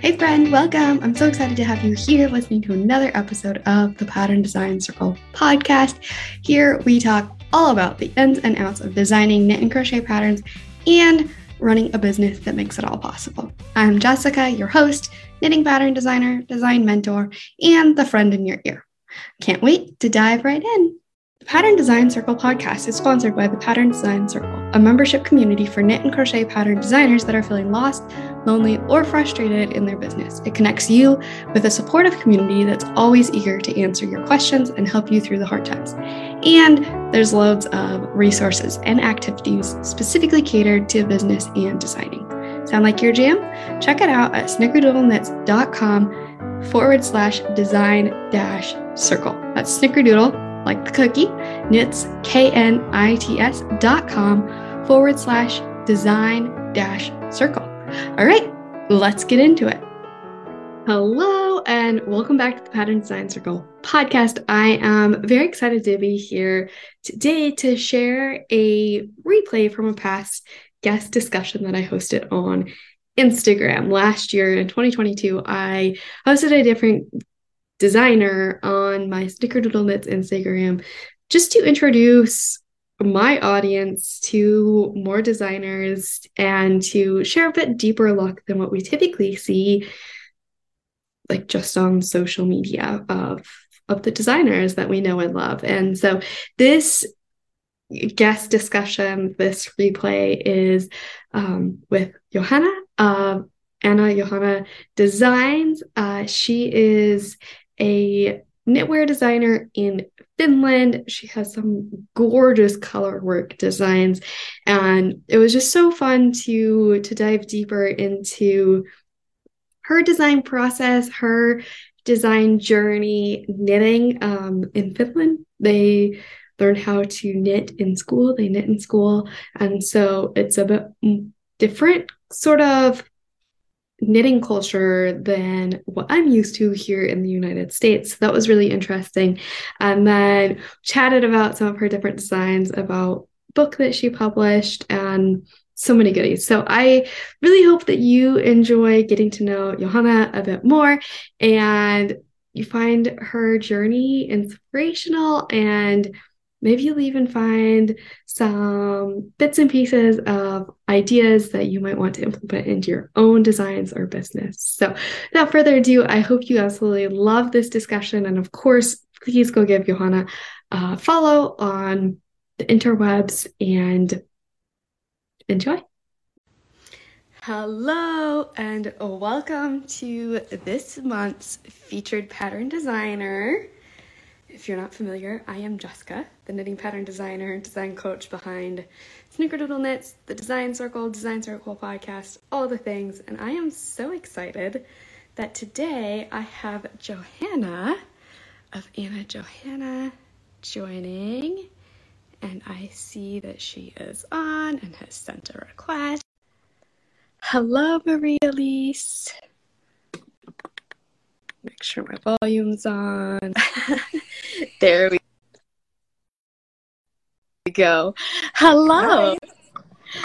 Hey, friend, welcome. I'm so excited to have you here listening to another episode of the Pattern Design Circle podcast. Here we talk all about the ins and outs of designing knit and crochet patterns and running a business that makes it all possible. I'm Jessica, your host, knitting pattern designer, design mentor, and the friend in your ear. Can't wait to dive right in. The Pattern Design Circle podcast is sponsored by the Pattern Design Circle, a membership community for knit and crochet pattern designers that are feeling lost, lonely, or frustrated in their business. It connects you with a supportive community that's always eager to answer your questions and help you through the hard times. And there's loads of resources and activities specifically catered to business and designing. Sound like your jam? Check it out at snickerdoodleknits.com forward slash design dash circle. That's snickerdoodle like the cookie, knits, K-N-I-T-S dot com forward slash design dash circle. All right, let's get into it. Hello, and welcome back to the Pattern Design Circle podcast. I am very excited to be here today to share a replay from a past guest discussion that I hosted on Instagram last year in 2022. I hosted a different designer on my Snickerdoodle Knits Instagram just to introduce my audience to more designers and to share a bit deeper look than what we typically see like just on social media of of the designers that we know and love. And so this guest discussion, this replay is um, with Johanna of Anna Johanna Designs. Uh, she is a knitwear designer in Finland. She has some gorgeous color work designs and it was just so fun to to dive deeper into her design process, her design journey knitting um, in Finland. They learn how to knit in school, they knit in school and so it's a bit different sort of knitting culture than what I'm used to here in the United States. So that was really interesting. And then chatted about some of her different designs, about book that she published and so many goodies. So I really hope that you enjoy getting to know Johanna a bit more and you find her journey inspirational and maybe you'll even find some bits and pieces of ideas that you might want to implement into your own designs or business. So, without further ado, I hope you absolutely love this discussion. And of course, please go give Johanna a follow on the interwebs and enjoy. Hello, and welcome to this month's featured pattern designer. If you're not familiar, I am Jessica, the knitting pattern designer and design coach behind Snickerdoodle Knits, the Design Circle, Design Circle podcast, all the things. And I am so excited that today I have Johanna of Anna Johanna joining. And I see that she is on and has sent a request. Hello, Maria Elise. Make sure my volume's on. there we go. Hello. Hi.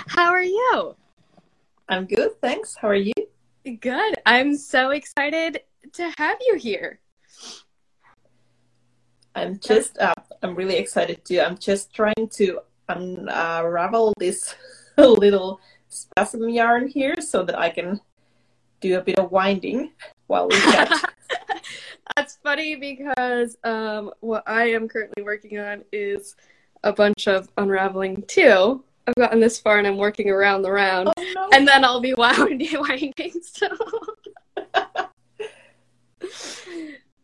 How are you? I'm good, thanks. How are you? Good. I'm so excited to have you here. I'm just, uh, I'm really excited too. I'm just trying to unravel this little spasm yarn here so that I can do a bit of winding while we chat. That's funny because um, what I am currently working on is a bunch of unraveling too. I've gotten this far and I'm working around the round, oh, no. and then I'll be winding, winding so.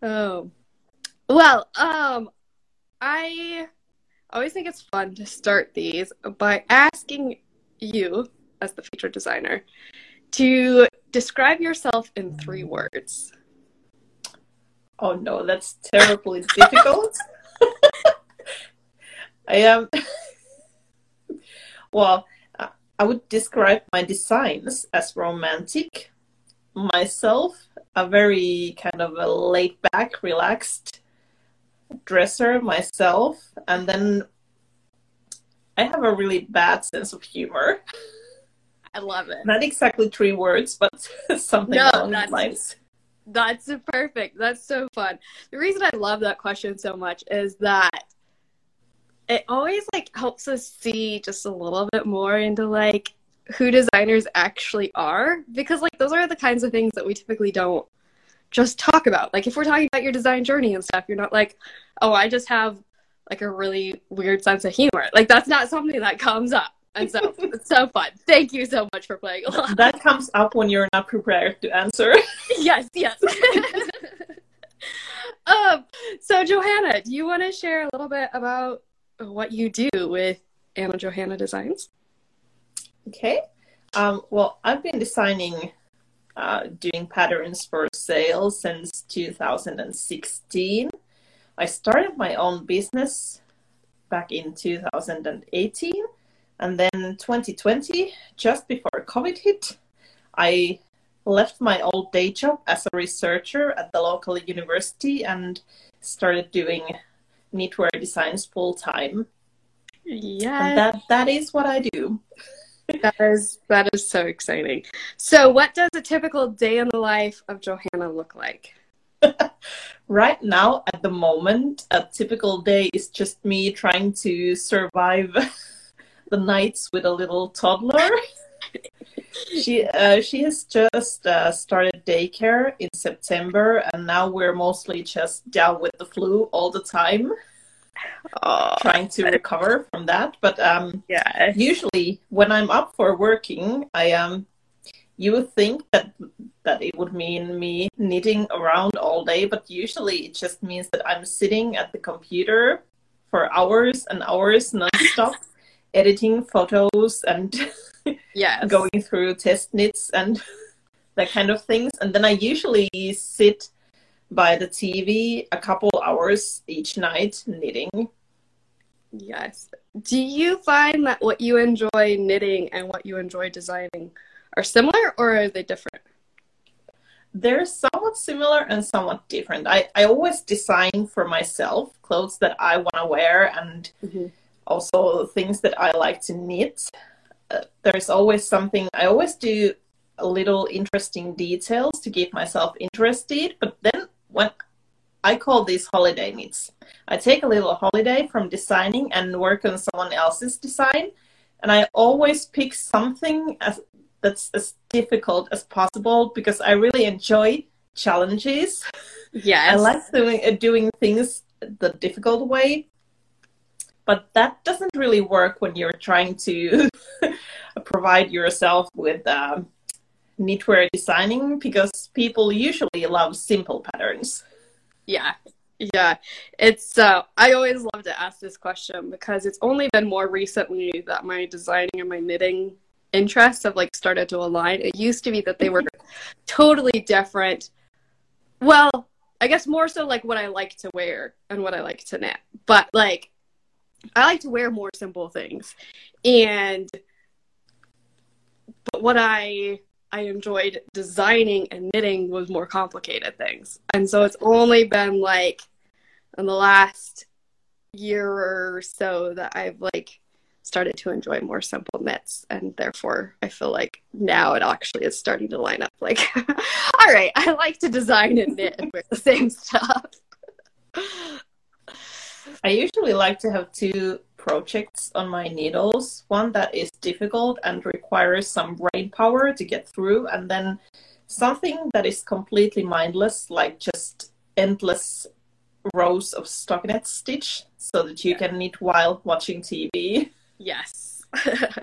oh, well, um, I always think it's fun to start these by asking you, as the feature designer, to describe yourself in three words. Oh no, that's terribly difficult. I am. well, uh, I would describe my designs as romantic. Myself, a very kind of a laid back, relaxed dresser myself, and then I have a really bad sense of humor. I I love it. Not exactly three words, but something No, along those lines. That's perfect. That's so fun. The reason I love that question so much is that it always like helps us see just a little bit more into like who designers actually are because like those are the kinds of things that we typically don't just talk about. Like if we're talking about your design journey and stuff, you're not like, "Oh, I just have like a really weird sense of humor." Like that's not something that comes up. And so it's so fun. Thank you so much for playing along. That comes up when you're not prepared to answer. yes, yes. um, so Johanna, do you want to share a little bit about what you do with Anna Johanna Designs? Okay. Um, well, I've been designing, uh, doing patterns for sales since 2016. I started my own business back in 2018, and then 2020, just before COVID hit, I left my old day job as a researcher at the local university and started doing knitwear designs full time. Yeah. That that is what I do. that is that is so exciting. So, what does a typical day in the life of Johanna look like? Right now, at the moment, a typical day is just me trying to survive the nights with a little toddler. she uh, she has just uh, started daycare in September, and now we're mostly just down with the flu all the time, Oh, trying to recover from that. But um, yeah. usually, when I'm up for working, I um, you would think that that it would mean me knitting around all day, but usually it just means that I'm sitting at the computer for hours and hours nonstop, editing photos and Yes. going through test knits and that kind of things. And then I usually sit by the TV a couple hours each night knitting. Yes. Do you find that what you enjoy knitting and what you enjoy designing are similar or are they different? They're somewhat similar and somewhat different. I, I always design for myself clothes that I want to wear and mm-hmm. Also things that I like to knit. Uh, there's always something, I always do a little interesting details to keep myself interested, but then when I call these holiday knits, I take a little holiday from designing and work on someone else's design, and I always pick something as that's as difficult as possible because I really enjoy challenges. Yes. I like doing uh, doing things the difficult way, but that doesn't really work when you're trying to provide yourself with um, knitwear designing because people usually love simple patterns. Yeah. Yeah. It's uh I always love to ask this question because it's only been more recently that my designing and my knitting interests have like started to align. It used to be that they were totally different. Well, I guess more so like what I like to wear and what I like to knit. But like I like to wear more simple things. And but what I I enjoyed designing and knitting was more complicated things. And so it's only been like in the last year or so that I've like started to enjoy more simple knits and therefore I feel like now it actually is starting to line up like all right, I like to design and knit and wear the same stuff. I usually like to have two projects on my needles one that is difficult and requires some brain power to get through, and then something that is completely mindless, like just endless rows of stockinette stitch so that you can knit while watching TV. Yes.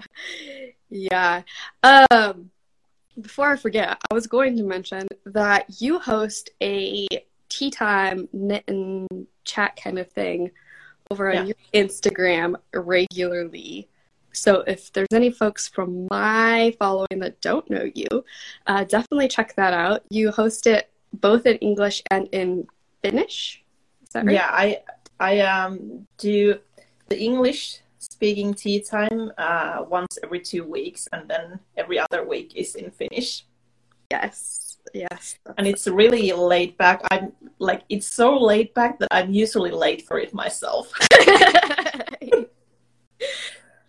yeah. Um before I forget, I was going to mention that you host a tea time knit and chat kind of thing over on Yeah. your Instagram regularly. So if there's any folks from my following that don't know you, uh, definitely check that out. You host it both in English and in Finnish. Is that right? Yeah, I I um do the English speaking tea time uh, once every two weeks, and then every other week is in Finnish. Yes. Yes. and it's really laid back. I'm like it's so laid back that I'm usually late for it myself.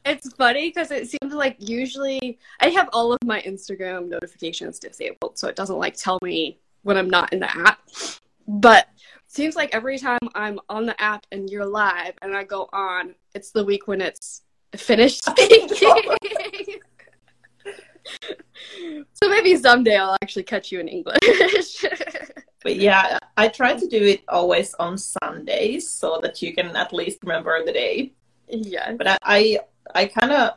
it's funny because it seems like usually I have all of my Instagram notifications disabled, so it doesn't like tell me when I'm not in the app. But it seems like every time I'm on the app and you're live and I go on, it's the week when it's Finnish speaking. so maybe someday I'll actually catch you in English. but yeah, I try to do it always on Sundays so that you can at least remember the day. Yeah. But I I, I kind of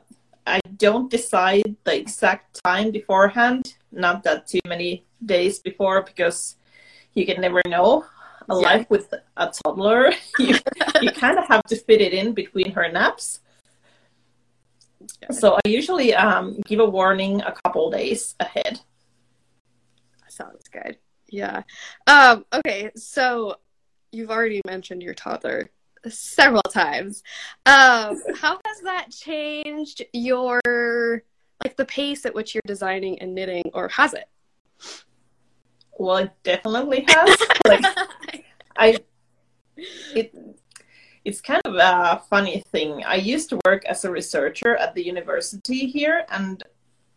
I don't decide the exact time beforehand, not that too many days before because you can never know. A yeah. life with a toddler, you, you kind of have to fit it in between her naps. So I usually um, give a warning a couple days ahead. Sounds good. Yeah. Um, okay, so you've already mentioned your toddler several times. Um, how has that changed your like the pace at which you're designing and knitting, or has it? Well, it definitely has. like, I, it, it's kind of a funny thing. I used to work as a researcher at the university here, and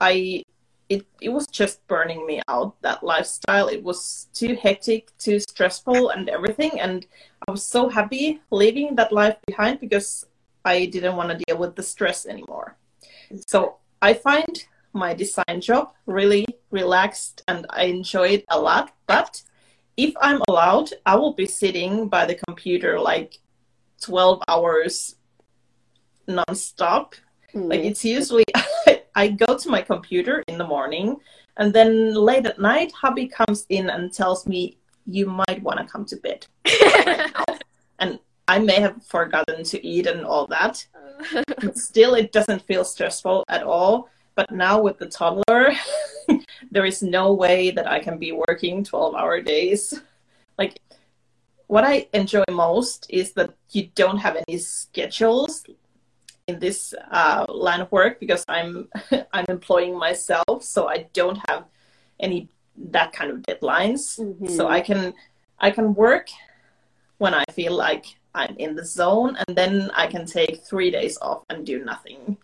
I it, it was just burning me out that lifestyle it was too hectic too stressful and everything and i was so happy leaving that life behind because i didn't want to deal with the stress anymore so i find my design job really relaxed and i enjoy it a lot but if i'm allowed i will be sitting by the computer like 12 hours non-stop mm. like it's usually I go to my computer in the morning, and then late at night, hubby comes in and tells me, "You might want to come to bed." and I may have forgotten to eat and all that. but still, it doesn't feel stressful at all. But now with the toddler, there is no way that I can be working 12 hour days. Like, what I enjoy most is that you don't have any schedules in this uh, line of work because I'm I'm employing myself, so I don't have any that kind of deadlines. Mm-hmm. So I can I can work when I feel like I'm in the zone, and then I can take three days off and do nothing.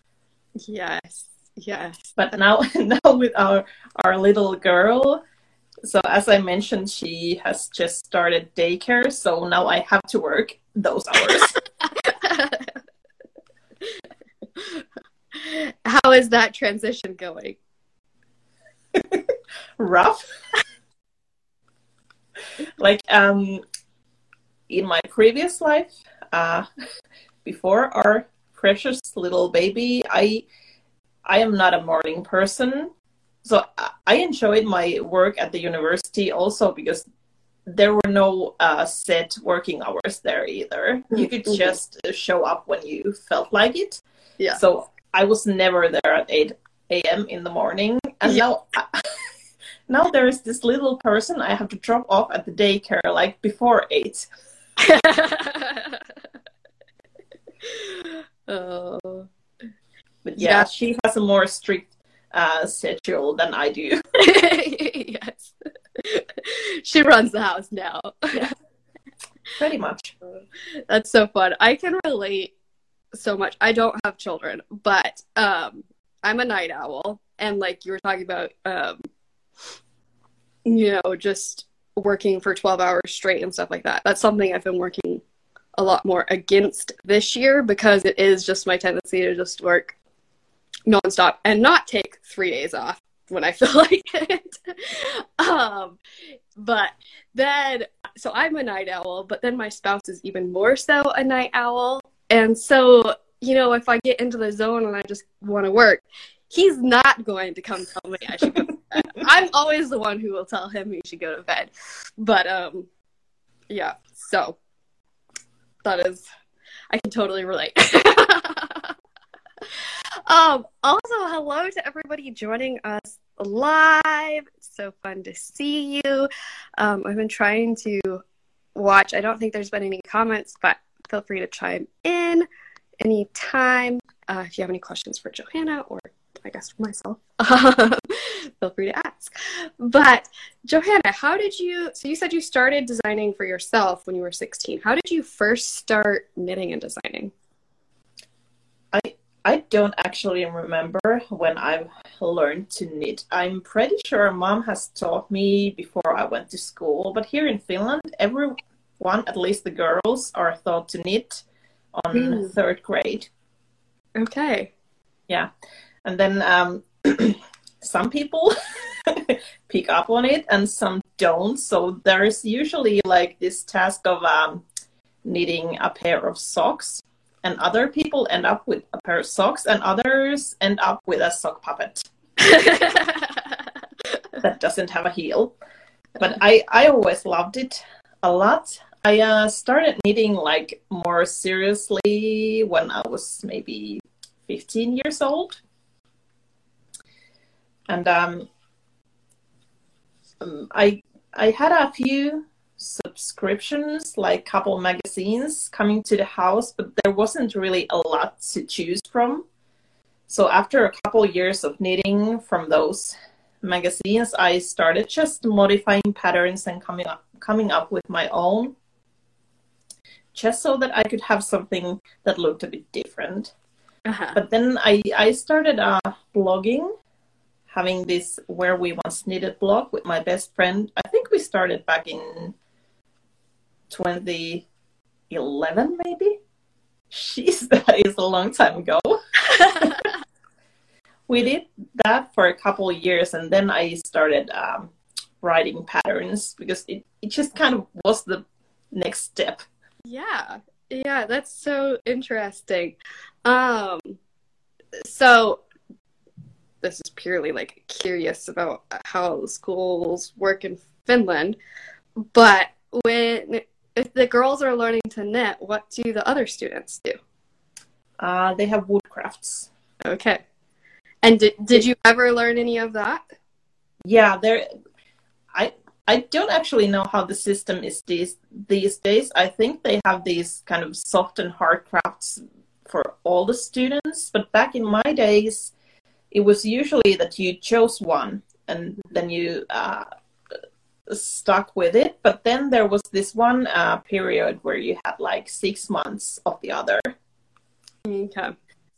Yes, yes. But now now with our our little girl. So as I mentioned, she has just started daycare, so now I have to work those hours. How is that transition going? Rough. like um in my previous life, uh before our precious little baby, I I am not a morning person. So I enjoyed my work at the university also because there were no uh, set working hours there either. You could mm-hmm. just show up when you felt like it. Yeah. So I was never there at 8 a.m. in the morning. And yeah. now, now there's this little person I have to drop off at the daycare like before 8. oh. But yeah, yeah, she has a more strict uh, schedule than I do. yes. she runs the house now. yeah. Pretty much. That's so fun. I can relate so much. I don't have children, but um, I'm a night owl, and like you were talking about, um, you know, just working for 12 hours straight and stuff like that. That's something I've been working a lot more against this year because it is just my tendency to just work nonstop and not take three days off when I feel like it. um, but then, so I'm a night owl, but then my spouse is even more so a night owl. And so, you know, if I get into the zone and I just want to work, he's not going to come tell me I should go to bed. I'm always the one who will tell him he should go to bed. But um yeah, so that is I can totally relate. um also hello to everybody joining us live. It's so fun to see you. Um I've been trying to watch. I don't think there's been any comments, but feel free to chime in anytime. Uh, if you have any questions for Johanna or I guess for myself, feel free to ask. But Johanna, how did you? So you said you started designing for yourself when you were 16. How did you first start knitting and designing? I don't actually remember when I learned to knit. I'm pretty sure mom has taught me before I went to school, but here in Finland, everyone, at least the girls, are taught to knit on mm. third grade. Okay. Yeah. And then um, some people pick up on it and some don't. So there's usually like this task of um, knitting a pair of socks and other people end up with a pair of socks and others end up with a sock puppet. That doesn't have a heel. But i i always loved it a lot. I uh, started knitting like more seriously when i was maybe 15 years old. And um, um i i had a few subscriptions, like couple magazines coming to the house, but there wasn't really a lot to choose from. So after a couple years of knitting from those magazines, I started just modifying patterns and coming up coming up with my own, just so that I could have something that looked a bit different. Uh-huh. But then I I started uh, blogging having this where we once knitted blog with my best friend. I think we started back in 2011 maybe? She's that is a long time ago. We did that for a couple of years and then i started um, writing patterns because it, it just kind of was the next step. Yeah. Yeah that's so interesting. Um so this is purely like curious about how schools work in finland but when if the girls are learning to knit, what do the other students do? Uh, they have woodcrafts. Okay. And did, did you ever learn any of that? Yeah, there. I I don't actually know how the system is these these days. I think they have these kind of soft and hard crafts for all the students. But back in my days, it was usually that you chose one and then you uh, stuck with it. But then there was this one uh, period where you had like six months of the other. Okay.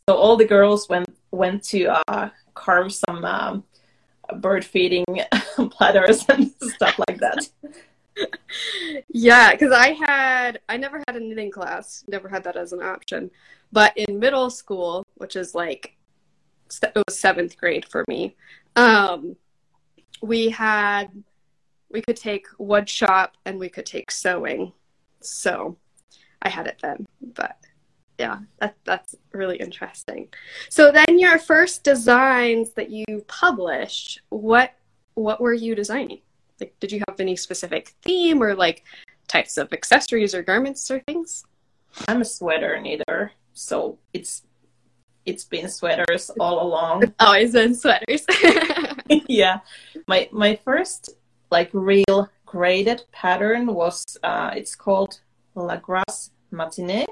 So all the girls went went to uh, carve some um, bird feeding platters and stuff like that. yeah, because I had I never had a knitting class, never had that as an option. But in middle school, which is like it was seventh grade for me, um, we had we could take wood shop and we could take sewing. So I had it then, but yeah, that that's really interesting. So then your first designs that you published, what what were you designing? Like did you have any specific theme or like types of accessories or garments or things? I'm a sweater knitter, so it's it's been sweaters all along. It's always been sweaters. yeah. My my first like real graded pattern was uh, it's called La Grasse Matinée.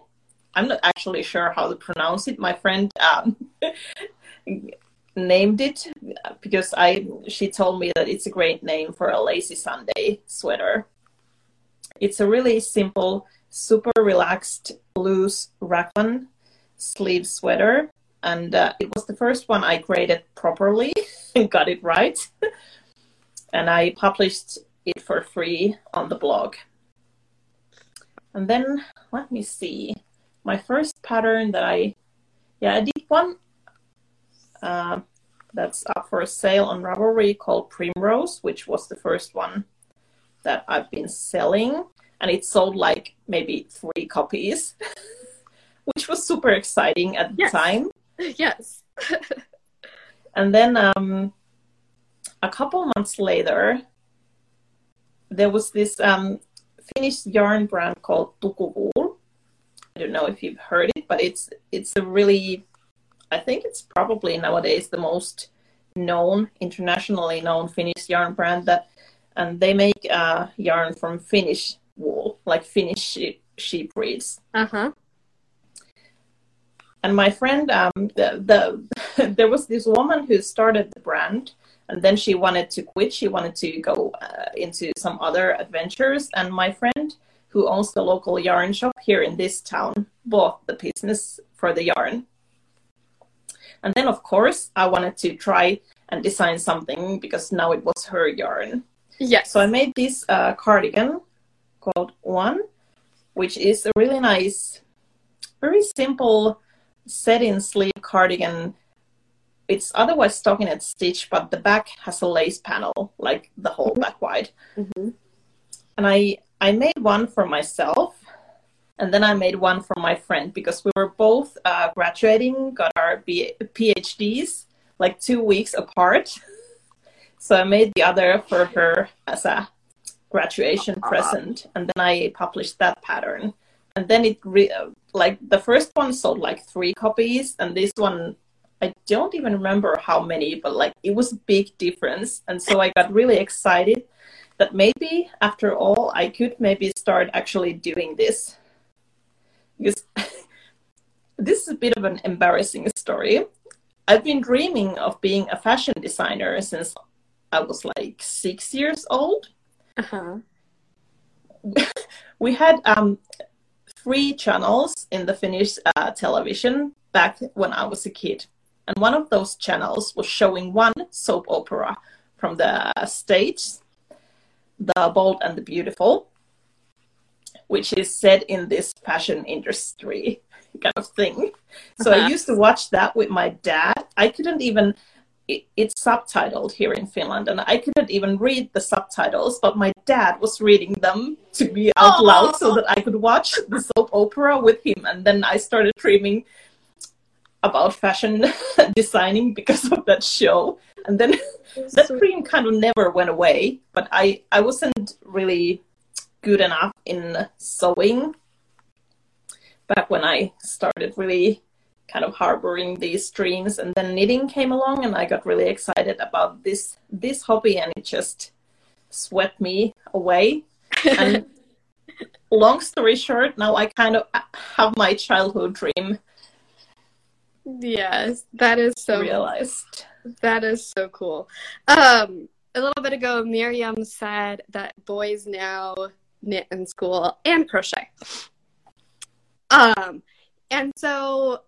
I'm not actually sure how to pronounce it. My friend um, named it because I she told me that it's a great name for a lazy Sunday sweater. It's a really simple, super relaxed, loose raglan sleeve sweater, and uh, it was the first one I graded properly and got it right and I published it for free on the blog. And then let me see. My first pattern that I, yeah, I did one uh, that's up for sale on Ravelry called Primrose, which was the first one that I've been selling. And it sold like maybe three copies, which was super exciting at the yes. time. Yes. and then um, a couple months later, there was this um, Finnish yarn brand called Tukuwool. I don't know if you've heard it, but it's it's a really, I think it's probably nowadays the most known, internationally known Finnish yarn brand. That and they make uh, yarn from Finnish wool, like Finnish sheep, sheep breeds. Uh huh. And my friend, um, the, the there was this woman who started the brand, and then she wanted to quit she wanted to go uh, into some other adventures and my friend who owns the local yarn shop here in this town bought the business for the yarn And then, of course, I wanted to try and design something because now it was her yarn. Yes. So I made this uh, cardigan called One, which is a really nice, very simple set-in sleeve cardigan. It's otherwise stockinette stitch, but the back has a lace panel, like the whole Mhm. back wide. Mhm. And I I made one for myself, and then I made one for my friend because we were both uh, graduating, got our B- PhDs like two weeks apart. So I made the other for her as a graduation present, and then I published that pattern. And then it re- uh, like the first one sold like three copies, and this one I don't even remember how many, but like it was a big difference. And so I got really excited that maybe after all I could maybe start actually doing this. Because this is a bit of an embarrassing story. I've been dreaming of being a fashion designer since I was like six years old. Uh-huh. We had um, three channels in the Finnish uh, television back when I was a kid. And one of those channels was showing one soap opera from the States, The Bold and the Beautiful, which is set in this fashion industry kind of thing. So I Uh-huh. used to watch that with my dad. I couldn't even, it, it's subtitled here in Finland, and I couldn't even read the subtitles, but my dad was reading them to me out loud so that I could watch the soap opera with him. And then I started dreaming about fashion designing because of that show. And then that dream kind of never went away, but I, I wasn't really good enough in sewing back when I started really kind of harboring these dreams and then knitting came along and I got really excited about this this hobby and it just swept me away and long story short now I kind of have my childhood dream yes, that is so realized that is so cool. Um, a little bit ago, Miriam said that boys now knit in school and crochet. Um, and so,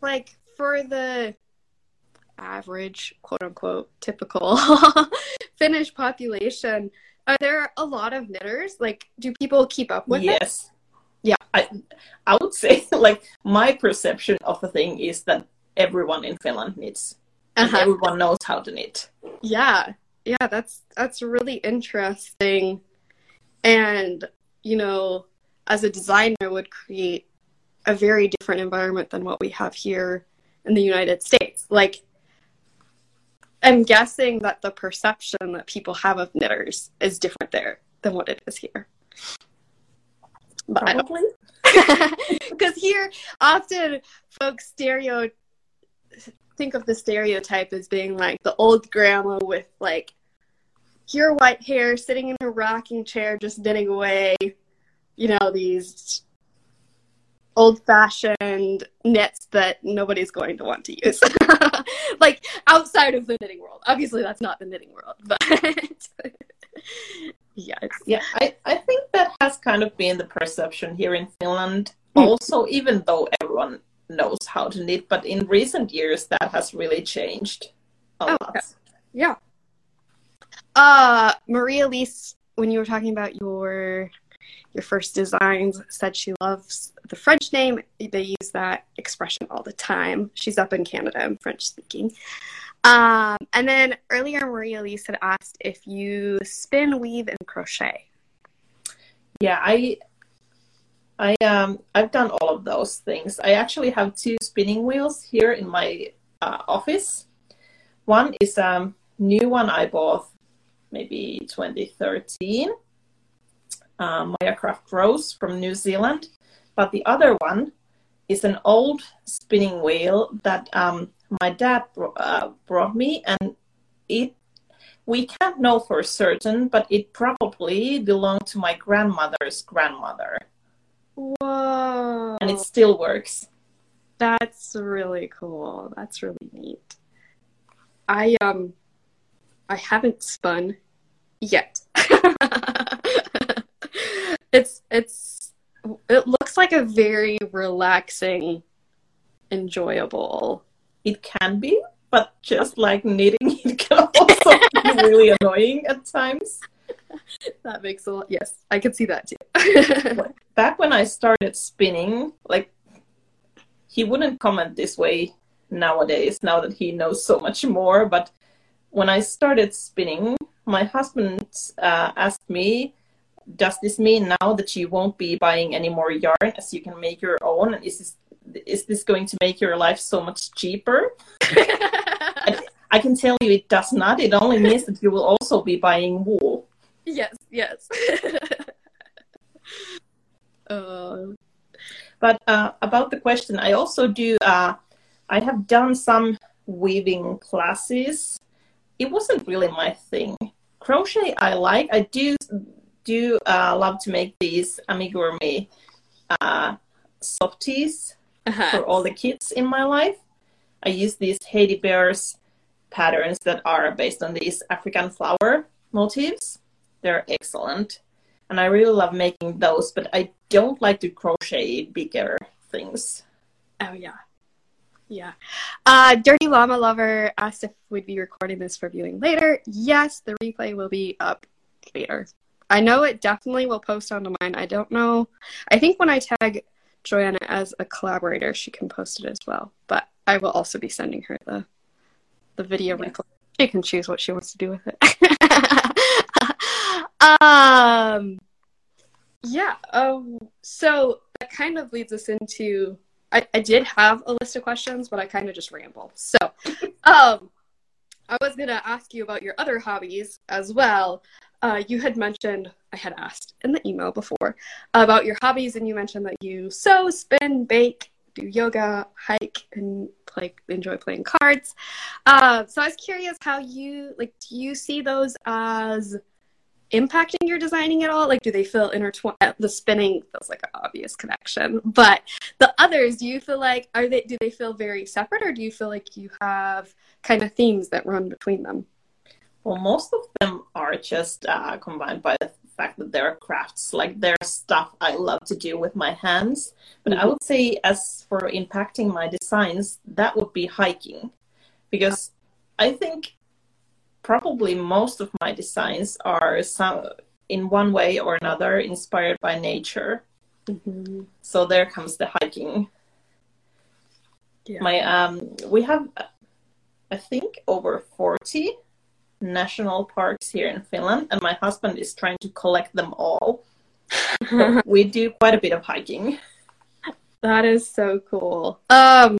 like for the average, quote unquote, typical Finnish population, are there a lot of knitters? Like, do people keep up with it? yes. I I would say like my perception of the thing is that everyone in Finland knits and Uh-huh. everyone knows how to knit Yeah. Yeah, that's that's really interesting. And, you know, as a designer would create a very different environment than what we have here in the United States. Like I'm guessing that the perception that people have of knitters is different there than what it is here. But I don't probably because here often folks stereo think of the stereotype as being like the old grandma with like pure white hair sitting in a rocking chair just knitting away you know these old fashioned knits that nobody's going to want to use. Like outside of the knitting world. Obviously that's not the knitting world but yeah it's, Yeah, I, I think that has kind of been the perception here in Finland Hmm. also, even though everyone knows how to knit, but in recent years that has really changed a Oh, lot. Yeah. Uh, Maria Elise, when you were talking about your your first designs, said she loves the French name. They use that expression all the time. She's up in Canada. I'm French speaking. Um, and then earlier, Maria Elise had asked if you spin, weave, and crochet. Yeah, I I um I've done all of those things. I actually have two spinning wheels here in my uh, office. One is a um, new one I bought maybe 2013. Um, Majacraft Rose from New Zealand, but the other one is an old spinning wheel that um, my dad uh, brought me, and it we can't know for certain, but it probably belonged to my grandmother's grandmother, Whoa. and it still works. That's really cool. That's really neat. I um I haven't spun yet. it's it's it looks like a very relaxing, enjoyable it can be, but just like knitting, it can also be really annoying at times. That makes a lot. Yes, I can see that too. Back when I started spinning, like he wouldn't comment this way nowadays. Now that he knows so much more, but when I started spinning, my husband uh, asked me, "Does this mean now that you won't be buying any more yarn, as you can make your own? And Is this is this going to make your life so much cheaper?" I can tell you, it does not. It only means that you will also be buying wool. Yes, yes. uh... But uh, about the question, I also do. Uh, I have done some weaving classes it wasn't really my thing. Crochet I like. I do do uh, love to make these amigurumi uh, softies uh-huh. for all the kids in my life. I use these Heidi Bears patterns that are based on these African flower motifs. They're excellent. And I really love making those, but I don't like to crochet bigger things. Oh, yeah. Yeah. Uh, Dirty Llama Lover asked if we'd be recording this for viewing later. Yes, the replay will be up later. I know it definitely will post onto mine. I don't know. I think when I tag Johanna as a collaborator, she can post it as well. But I will also be sending her the the video replay. She can choose what she wants to do with it. um yeah. Um so that kind of leads us into I, I did have a list of questions, but I kind of just ramble. So, um, I was going to ask you about your other hobbies as well. Uh, you had mentioned, I had asked in the email before about your hobbies, and you mentioned that you sew, spin, bake, do yoga, hike, and play, enjoy playing cards. Uh, so I was curious how you like. Do you see those as impacting your designing at all? Like, do they feel intertwined? Uh, the spinning feels like an obvious connection, but the others, do you feel like are they? Do they feel very separate, or do you feel like you have kind of themes that run between them? Well, most of them are just uh, combined by the fact that they're crafts. Like they're stuff I love to do with my hands. But mm-hmm. I would say, as for impacting my designs, that would be hiking, because I think probably most of my designs are some in one way or another inspired by nature. Mm-hmm. So there comes the hiking. Yeah. My um, we have, I think, over forty national parks here in Finland, and my husband is trying to collect them all. so we do quite a bit of hiking. That is so cool. Um,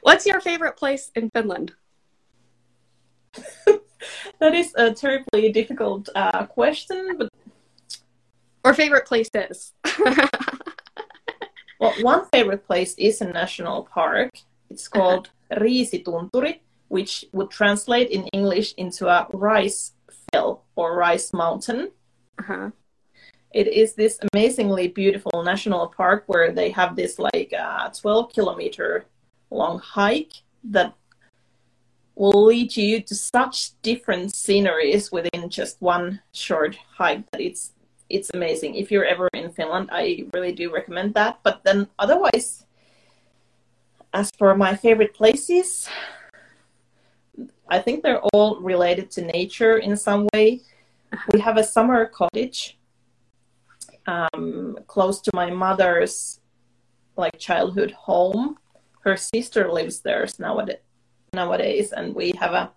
what's your favorite place in Finland? that is a terribly difficult uh, question, but or favorite places. well, one favorite place is a national park. It's uh-huh. called uh-huh. Riisitunturi, which would translate in English into a rice fell or rice mountain. Uh-huh. It is this amazingly beautiful national park where they have this like uh, 12 kilometer long hike that will lead you to such different sceneries within just one short hike that it's it's amazing. If you're ever in Finland, I really do recommend that. But then otherwise, as for my favorite places, I think they're all related to nature in some way. We have a summer cottage um, close to my mother's like childhood home. Her sister lives there nowadays, nowadays, and we have a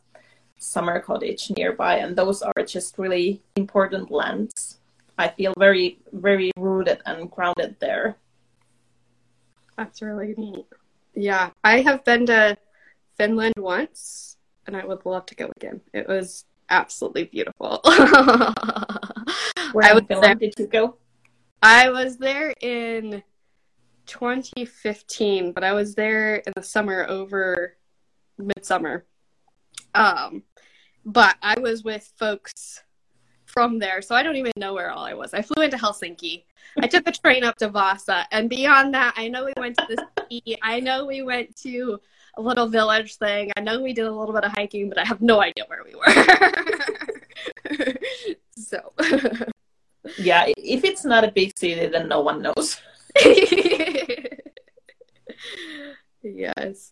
summer cottage nearby, and those are just really important lands. I feel very, very rooted and grounded there. That's really neat. Yeah, I have been to Finland once, and I would love to go again. It was absolutely beautiful. Where I was Finland there, did you go? I was there in 2015, but I was there in the summer over midsummer. Um, but I was with folks from there, so I don't even know where all I was. I flew into Helsinki. I took a train up to Vasa, and beyond that, I know we went to the sea. I know we went to a little village thing. I know we did a little bit of hiking, but I have no idea where we were. so, yeah, if it's not a big city, then no one knows. yes.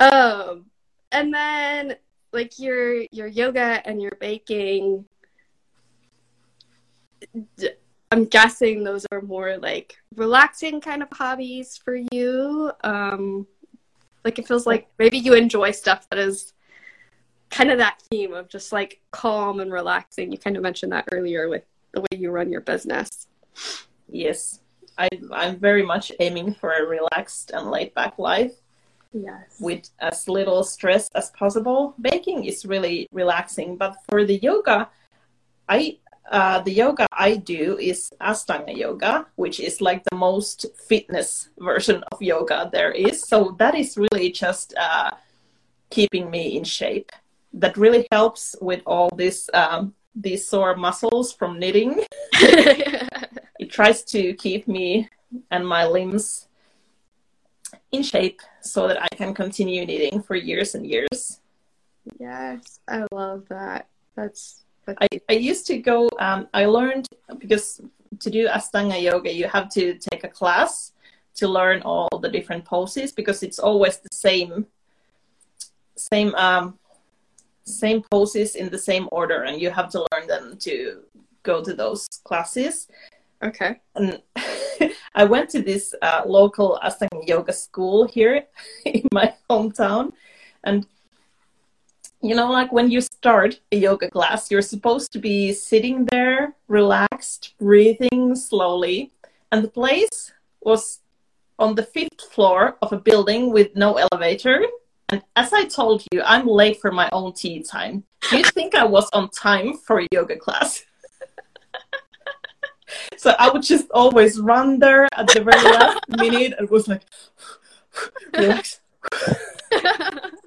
Um, and then like your your yoga and your baking. I'm guessing those are more like relaxing kind of hobbies for you. Um, like it feels like maybe you enjoy stuff that is kind of that theme of just like calm and relaxing. You kind of mentioned that earlier with the way you run your business. Yes, I, I'm very much aiming for a relaxed and laid back life. Yes. With as little stress as possible. Baking is really relaxing, but for the yoga, I uh, the yoga I do is Ashtanga yoga, which is like the most fitness version of yoga there is. So that is really just uh, keeping me in shape. That really helps with all this um, these sore muscles from knitting. it tries to keep me and my limbs in shape so that I can continue knitting for years and years. Yes, I love that. That's... I, I used to go, um, I learned because to do Ashtanga yoga, you have to take a class to learn all the different poses because it's always the same, same, um, same poses in the same order, and you have to learn them to go to those classes. Okay. And I went to this uh, local Ashtanga yoga school here in my hometown, and you know, like when you start a yoga class, you're supposed to be sitting there, relaxed, breathing slowly, and the place was on the fifth floor of a building with no elevator. And as I told you, I'm late for my own tea time. Do you think I was on time for a yoga class? so I would just always run there at the very last minute and was like, relax.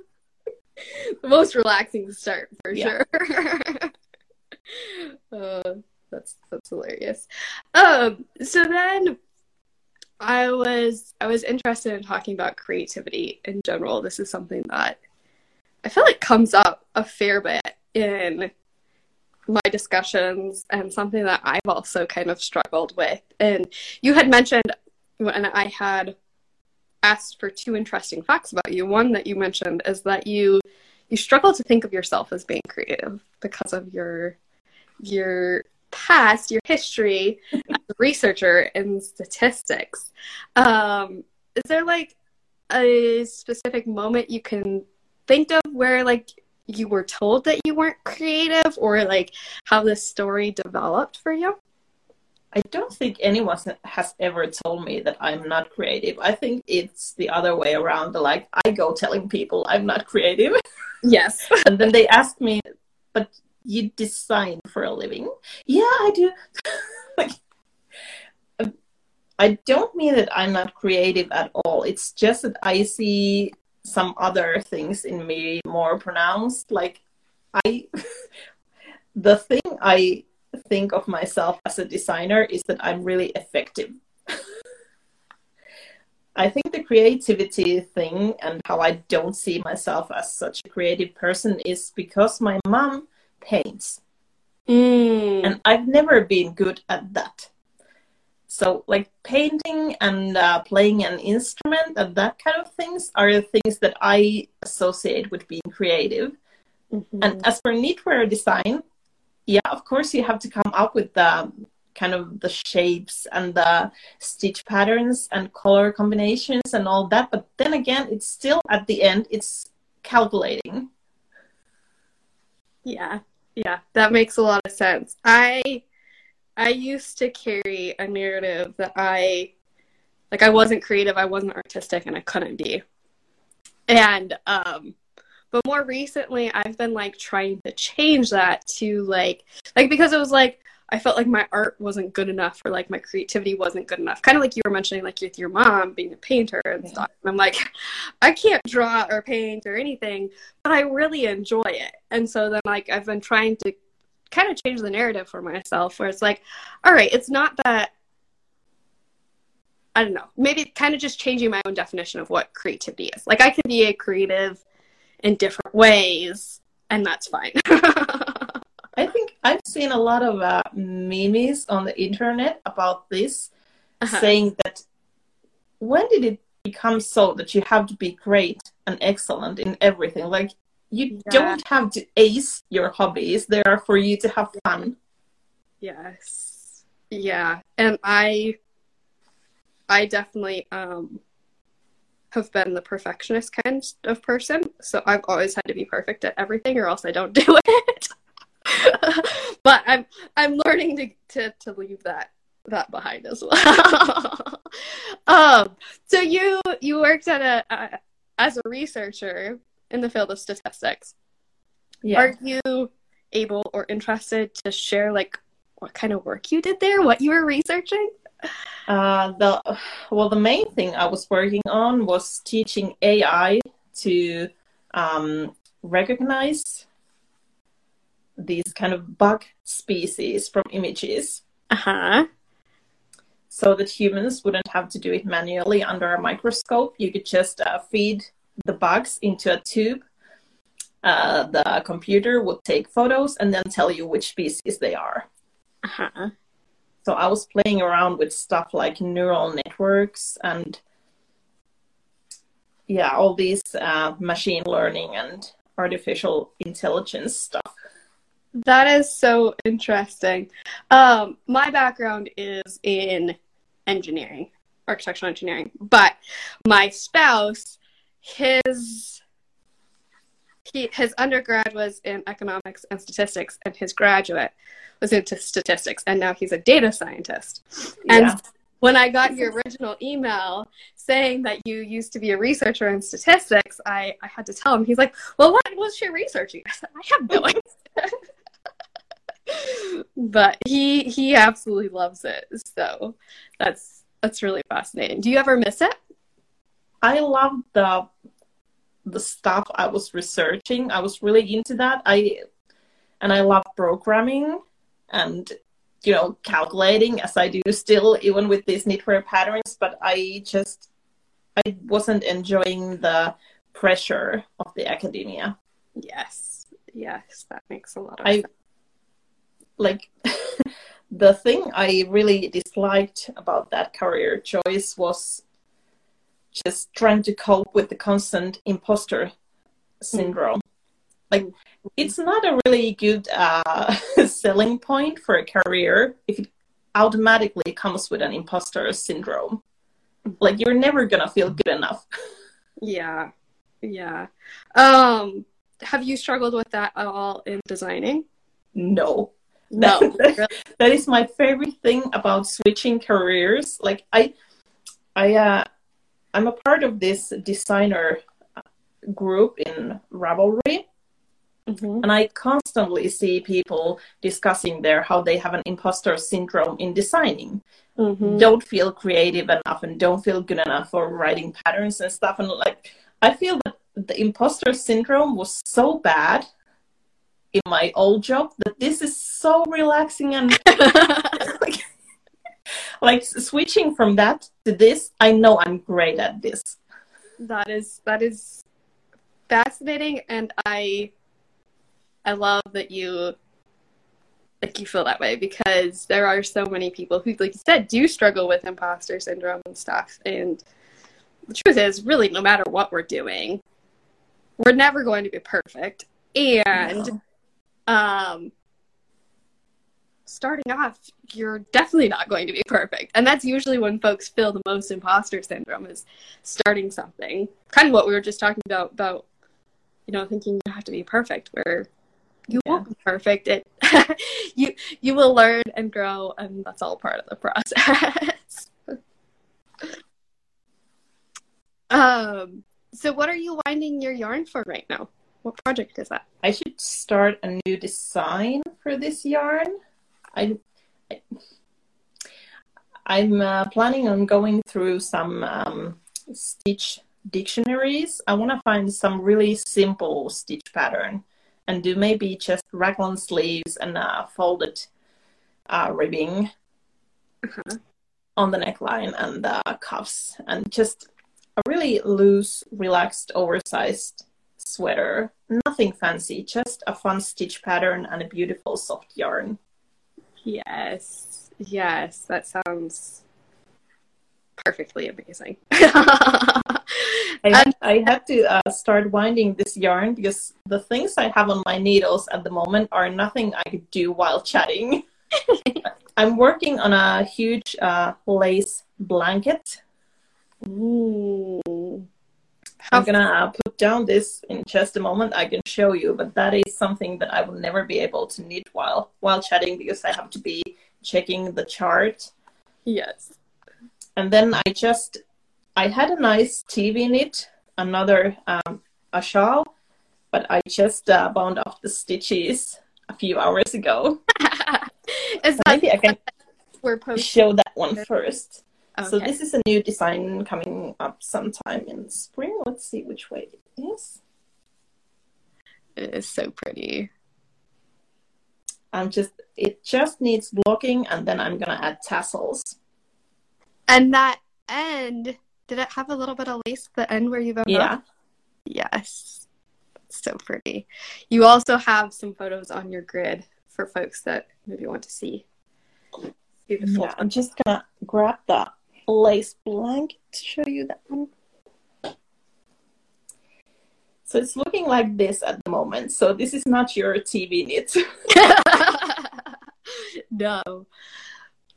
the most relaxing start for Yeah. sure. uh, that's that's hilarious. Um, so then I was I was interested in talking about creativity in general. This is something that I feel like comes up a fair bit in my discussions and something that I've also kind of struggled with. And you had mentioned when I had asked for two interesting facts about you. One that you mentioned is that you you struggle to think of yourself as being creative because of your your past, your history as a researcher in statistics. Um, is there like a specific moment you can think of where like you were told that you weren't creative or like how this story developed for you? I don't think anyone has ever told me that I'm not creative. I think it's the other way around. Like I go telling people I'm not creative, Yes. and then they ask me, "But you design for a living?" Yeah, I do. like, um, I don't mean that I'm not creative at all. It's just that I see some other things in me more pronounced. Like I, the thing I think of myself as a designer is that I'm really effective. I think the creativity thing and how I don't see myself as such a creative person is because my mom paints Mm. and I've never been good at that. So, like painting and uh, playing an instrument and that kind of things are the things that I associate with being creative. Mhm. And as for knitwear design, yeah, of course you have to come up with the kind of the shapes and the stitch patterns and color combinations and all that. But then again, it's still at the end, it's calculating. Yeah, yeah, that makes a lot of sense. I I used to carry a narrative that I like I wasn't creative, I wasn't artistic, and I couldn't be. And um but more recently I've been like trying to change that to like like because it was like I felt like my art wasn't good enough or like my creativity wasn't good enough. Kind of like you were mentioning like with your mom being a painter and Yeah. stuff. And I'm like I can't draw or paint or anything, but I really enjoy it. And so then like I've been trying to kind of change the narrative for myself where it's like, all right, it's not that I don't know, maybe kind of just changing my own definition of what creativity is. Like I can be a creative in different ways and that's fine. I think I've seen a lot of uh, memes on the internet about this, Uh-huh. saying that when did it become so that you have to be great and excellent in everything. Like you Yeah. don't have to ace your hobbies; they are for you to have fun. Yes. Yeah. And I I definitely um have been the perfectionist kind of person. So I've always had to be perfect at everything or else I don't do it. but I'm I'm learning to, to to leave that that behind as well. um so you you worked at a, a as a researcher in the field of statistics. Yeah. Are you able or interested to share like what kind of work you did there, what you were researching? Uh, the well, the main thing I was working on was teaching AI to um, recognize these kind of bug species from images, Uh-huh. so that humans wouldn't have to do it manually under a microscope. You could just uh, feed the bugs into a tube. Uh, the computer would take photos and then tell you which species they are. Uh-huh. So I was playing around with stuff like neural networks and yeah, all these uh, machine learning and artificial intelligence stuff. That is so interesting. Um, my background is in engineering, architectural engineering, but my spouse, his he his undergrad was in economics and statistics, and his graduate was into statistics, and now he's a data scientist. And Yeah. when I got your original email saying that you used to be a researcher in statistics, I, I had to tell him. He's like, Well, what was she researching? I said, I have no idea. but he he absolutely loves it. So that's that's really fascinating. Do you ever miss it? I love the the stuff I was researching. I was really into that. I and I love programming and you know calculating as I do still even with these knitwear patterns. But I just I wasn't enjoying the pressure of the academia. Yes. Yes, that makes a lot of I sense. like the thing I really disliked about that career choice was just trying to cope with the constant imposter syndrome. Like it's not a really good uh, selling point for a career if it automatically comes with an imposter syndrome. Like you're never gonna feel good enough. Yeah. Yeah. Um have you struggled with that at all in designing? No. No. That- that is my favorite thing about switching careers. Like I, I, uh, I'm a part of this designer group in Ravelry, Mhm. and I constantly see people discussing there how they have an imposter syndrome in designing. Mhm. Don't feel creative enough and don't feel good enough for writing patterns and stuff. And like, I feel that the imposter syndrome was so bad in my old job that this is so relaxing and like, like switching from that to this i know i'm great at this that is that is fascinating and i i love that you like you feel that way because there are so many people who like you said do struggle with imposter syndrome and stuff and the truth is really no matter what we're doing we're never going to be perfect and No. um starting off you're definitely not going to be perfect. And that's usually when folks feel the most imposter syndrome is starting something. Kind of what we were just talking about about you know thinking you have to be perfect where you Yeah. won't be perfect. It you you will learn and grow and that's all part of the process. Um so what are you winding your yarn for right now? What project is that? I should start a new design for this yarn i, I i'm uh, planning on going through some um, stitch dictionaries. I want to find some really simple stitch pattern and do maybe just raglan sleeves and uh, folded uh, ribbing Uh-huh. on the neckline and the cuffs and just a really loose relaxed oversized sweater. Nothing fancy just a fun stitch pattern and a beautiful soft yarn Yes. Yes. That sounds perfectly amazing. I, had, I had to uh, start winding this yarn because the things I have on my needles at the moment are nothing I could do while chatting. I'm working on a huge uh, lace blanket. Ooh. I'm gonna uh, put down this in just a moment. I can show you, but that is something that I will never be able to knit while while chatting because I have to be checking the chart. Yes. And then I just I had a nice TV knit, another um, a shawl, but I just uh, bound off the stitches a few hours ago. Is that Maybe I can we're posting? show that one first. So this is a new design coming up sometime in spring. Let's see which way it is. It is so pretty. I'm just it just needs blocking and then I'm gonna add tassels. And that end, did it have a little bit of lace at the end where you go? Yeah. Yes. So pretty. You also have some photos on your grid for folks that maybe want to see. Beautiful. Yeah, I'm just gonna grab the lace blanket to show you that one. So it's looking like this at the moment. So this is not your TV knit. no.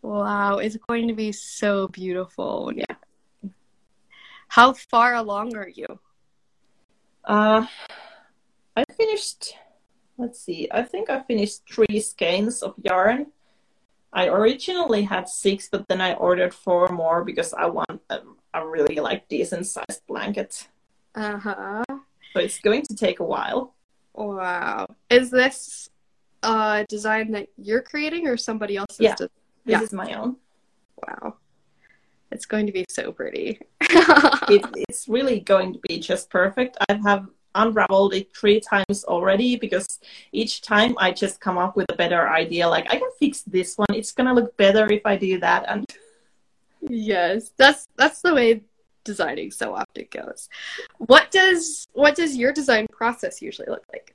Wow, it's going to be so beautiful. Yeah. How far along are you? Uh, I finished, let's see, I think I finished three skeins of yarn. I originally had six, but then I ordered four more because I want a, a really like decent sized blanket. Uh huh. So it's going to take a while. Wow. Is this a design that you're creating or somebody else's? Yeah. This Yeah. is my own. wow. It's going to be so pretty. It, it's really going to be just perfect. I have unraveled it three times already because each time I just come up with a better idea. Like I can fix this one. It's gonna look better if I do that. And yes. That's that's the way designing so often goes. What does what does your design process usually look like?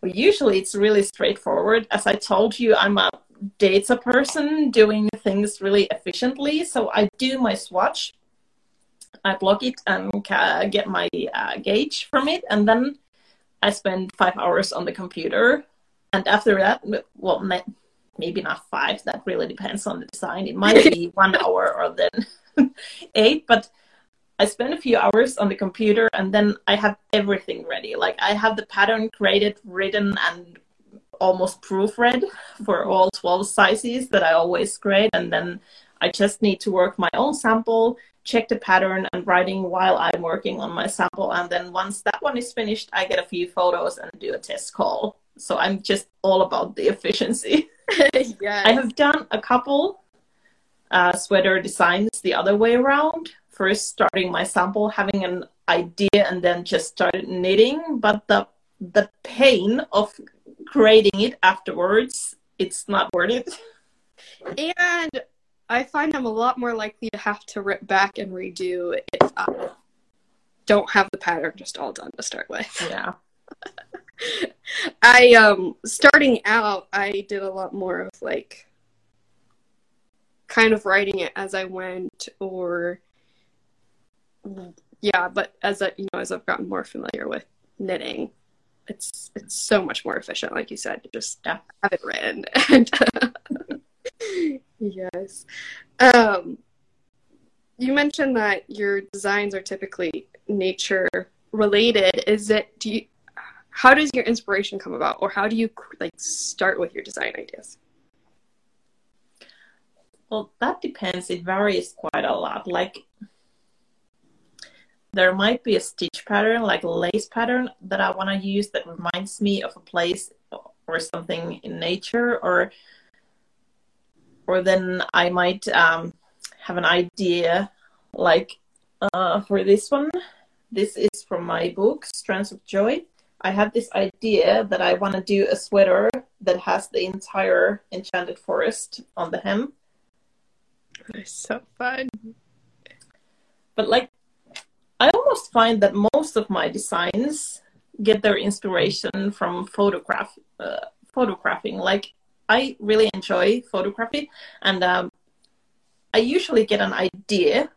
Well, usually it's really straightforward. As I told you, I'm a data person doing things really efficiently. So I do my swatch, I block it and ca- get my uh, gauge from it, and then I spend five hours on the computer. And after that, well, ma- maybe not five. That really depends on the design. It might be one hour or then eight, but I spend a few hours on the computer and then I have everything ready. Like I have the pattern created, written, and almost proofread for all 12 sizes that I always create. And then I just need to work my own sample, check the pattern and writing while I'm working on my sample. And then once that one is finished, I get a few photos and do a test call. So I'm just all about the efficiency. yes. I have done a couple uh, sweater designs the other way around. First, starting my sample, having an idea, and then just started knitting. But the the pain of creating it afterwards, it's not worth it. And I find I'm a lot more likely to have to rip back and redo if I don't have the pattern just all done to start with. Yeah. I um starting out I did a lot more of like kind of writing it as I went or yeah, but as I you know as I've gotten more familiar with knitting it's it's so much more efficient like you said to just Yeah. have it written and yes um you mentioned that your designs are typically nature related is it do you how does your inspiration come about or how do you like start with your design ideas Well, that depends. It varies quite a lot. Like, there might be a stitch pattern, like lace pattern, that I want to use that reminds me of a place or something in nature, or or then I might um, have an idea, like uh, for this one. This is from my book, Strands of Joy. I have this idea that I want to do a sweater that has the entire enchanted forest on the hem. it's so fun but like i almost find that most of my designs get their inspiration from photograph uh, photographing like i really enjoy photography and um, i usually get an idea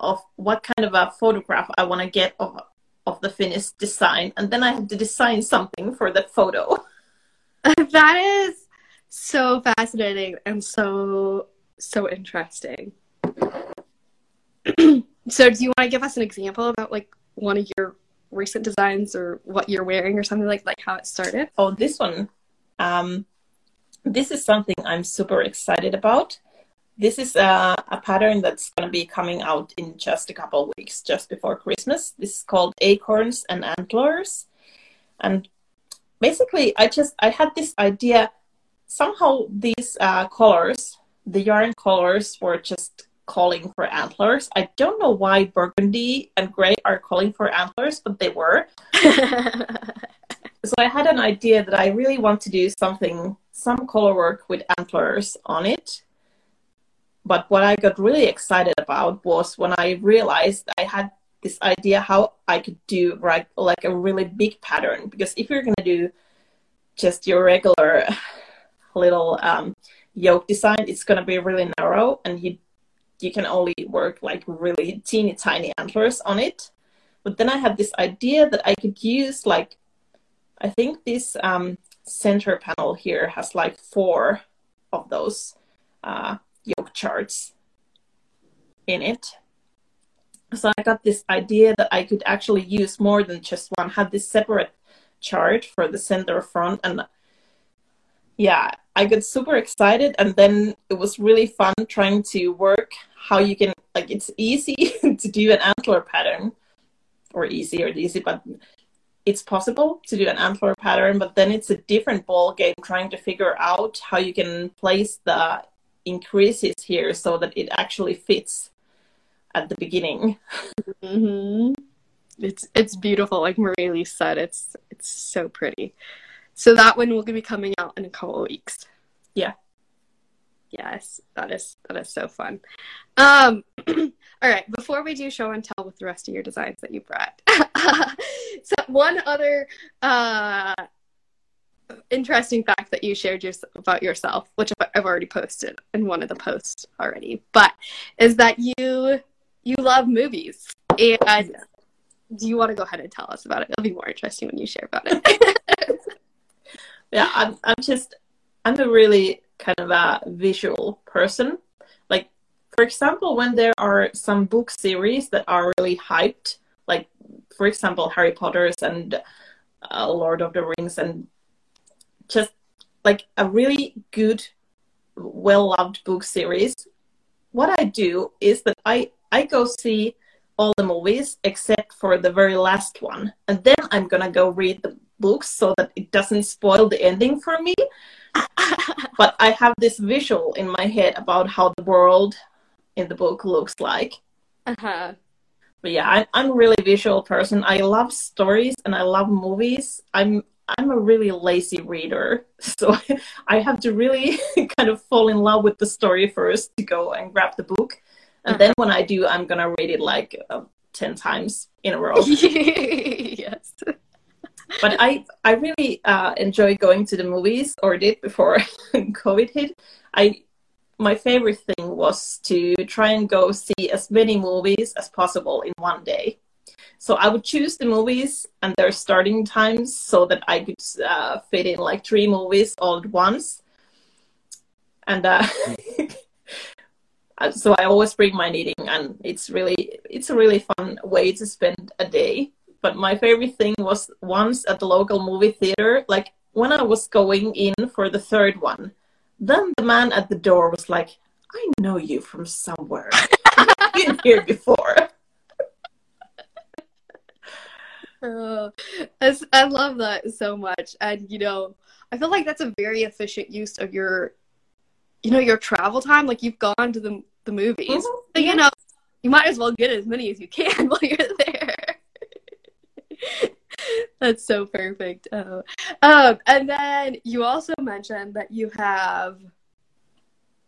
of what kind of a photograph I want to get of of the finished design, and then I have to design something for that photo. that is so fascinating and so so interesting. so, do you want to give us an example about like one of your recent designs or what you're wearing or something like like how it started? Oh, this one. Um, this is something I'm super excited about. This is a, a pattern that's going to be coming out in just a couple of weeks, just before Christmas. This is called Acorns and Antlers. And basically, I just I had this idea. Somehow, these uh, colors, the yarn colors, were just calling for antlers. I don't know why burgundy and gray are calling for antlers, but they were. so I had an idea that I really want to do something, some color work with antlers on it. But what I got really excited about was when I realized I had this idea how I could do like like a really big pattern. Because if you're gonna do just your regular little um, yoke design, it's gonna be really narrow, and you you can only work like really teeny tiny antlers on it. But then I had this idea that I could use like I think this um, center panel here has like four of those uh, yoke charts in it. So I got this idea that I could actually use more than just one, have this separate chart for the center front. And yeah, I got super excited. And then it was really fun trying to work how you can, like, it's easy to do an antler pattern, or easy or easy, but it's possible to do an antler pattern, but then it's a different ball game trying to figure out how you can place the increases here so that it actually fits at the beginning. Mm-hmm. It's it's beautiful, like Marie Lee said. It's it's so pretty. So that one will be coming out in a couple of weeks. Yeah. Yes, that is that is so fun. Um, all right, before we do show and tell with the rest of your designs that you brought, so one other uh, interesting fact that you shared your, about yourself, which I've already posted in one of the posts already, but is that you you love movies. And do you want to go ahead and tell us about it? It'll be more interesting when you share about it. yeah, I'm I'm just I'm a really kind of a visual person. Like for example, when there are some book series that are really hyped, like for example Harry Potter's and uh, Lord of the Rings and just like a really good, well loved book series, what I do is that I, I go see all the movies except for the very last one. And then I'm going to go read the books so that it doesn't spoil the ending for me. But I have this visual in my head about how the world in the book looks like. Uh-huh. But yeah, I'm, I'm a really visual person. I love stories and I love movies. I'm I'm a really lazy reader, so I have to really kind of fall in love with the story first to go and grab the book, and uh-huh. then when I do, I'm gonna read it like uh, ten times in a row. yes. But I I really uh, enjoy going to the movies, or did before COVID hit. I my favorite thing was to try and go see as many movies as possible in one day. So I would choose the movies and their starting times so that I could uh, fit in like three movies all at once. And uh, so I always bring my knitting, and it's really it's a really fun way to spend a day. But my favorite thing was once at the local movie theater, like when I was going in for the third one, then the man at the door was like, "I know you from somewhere. I've been here before." Oh, I love that so much. And, you know, I feel like that's a very efficient use of your, you know, your travel time. Like you've gone to the, the movies. Mm-hmm. So, you know, you might as well get as many as you can while you're there. That's so perfect. Oh. Um, and then you also mentioned that you have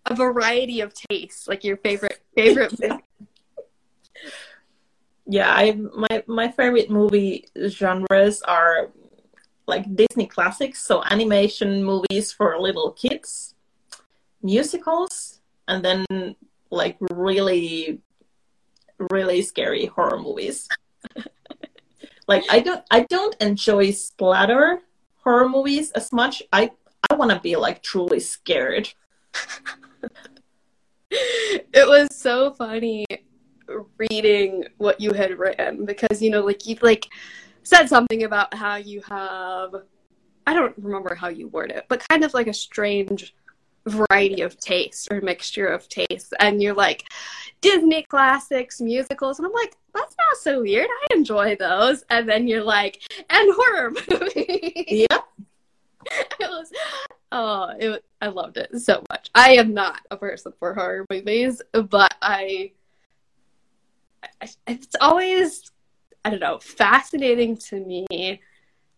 a variety of tastes, like your favorite favorite yeah, I my my favorite movie genres are like Disney classics, so animation movies for little kids, musicals, and then like really really scary horror movies. like I don't I don't enjoy splatter horror movies as much. I I want to be like truly scared. it was so funny reading what you had written because you know like you like said something about how you have I don't remember how you word it, but kind of like a strange variety of tastes or mixture of tastes. And you're like disney classics musicals. And i'm like that's not so weird. I enjoy those. And then you're like and horror movies. Yep. it was oh it, i loved it so much. I am not a person for horror movies but i, I it's always i don't know fascinating to me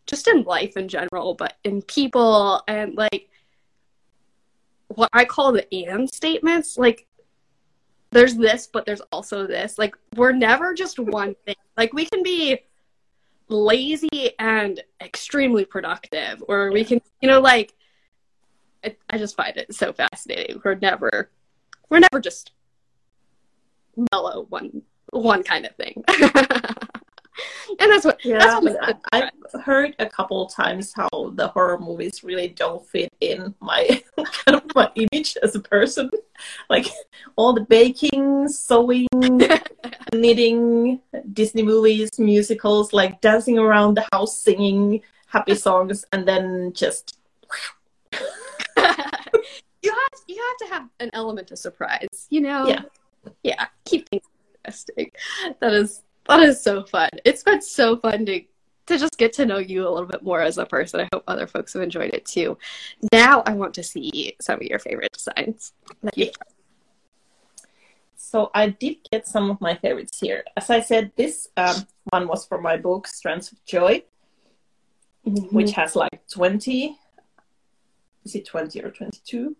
just in life in general but in people and like what I call the and statements. Like, there's this, but there's also this. Like, we're never just one thing. Like, we can be lazy and extremely productive, or we can, you know, like, I, I just find it so fascinating. We're never, we're never just mellow one one kind of thing. and that's what Yeah, that's what I, I've heard a couple of times how the horror movies really don't fit in my kind of my image as a person. Like all the baking, sewing, knitting, Disney movies, musicals, like dancing around the house singing happy songs, and then just you have you have to have an element of surprise, you know. Yeah. yeah. Keep things interesting. That is that is so fun. It's been so fun to to just get to know you a little bit more as a person. I hope other folks have enjoyed it too. Now I want to see some of your favorite designs. You've So I did get some of my favorites here. As I said, this um, one was from my book Strands of Joy, which has like 20, is it 20 or 22?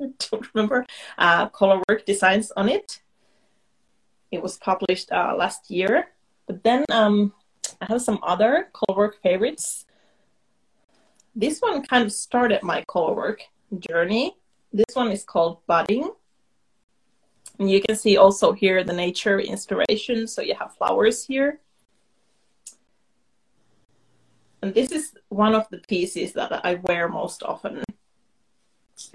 I don't remember. Uh, color work designs on it. It was published uh, last year. But then um, I have some other color work favorites. This one kind of started my color work journey. This one is called Budding. And you can see also here the nature inspiration. So you have flowers here. And this is one of the pieces that I wear most often.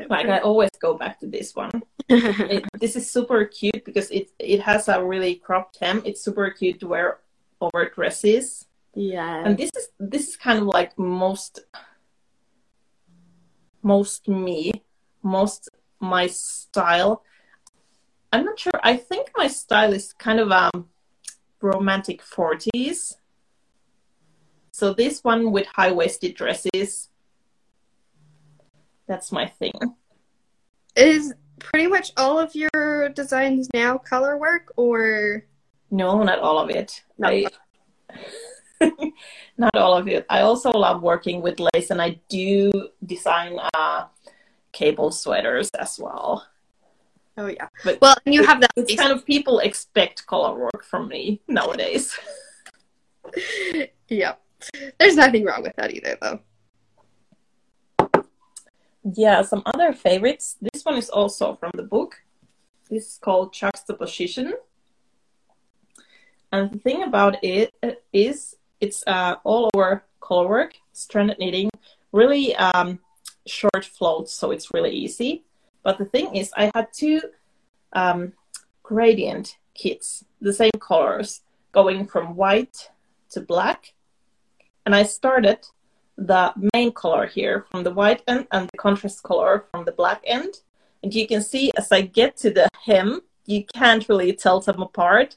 Like I always go back to this one. It, this is super cute because it it has a really cropped hem. It's super cute to wear over dresses. yeah. And this is this is kind of like most most me, most my style. I'm not sure. I think my style is kind of um romantic 40s. So this one with high-waisted dresses. That's my thing. Is pretty much all of your designs now color work or No, not all of it. Not I, not all of it. I also love working with lace, and I do design uh, cable sweaters as well. Oh yeah. But Well, and you have that It's kind of people expect color work from me nowadays. yeah. There's nothing wrong with that either though. Yeah, some other favorites. This one is also from the book. This is called Juxtaposition. And the thing about it is it's uh, all over color work, stranded knitting, really um, short floats, so it's really easy. But the thing is, I had two um, gradient kits, the same colors, going from white to black. And I started the main color here from the white end and the contrast color from the black end. And you can see as I get to the hem, you can't really tell them apart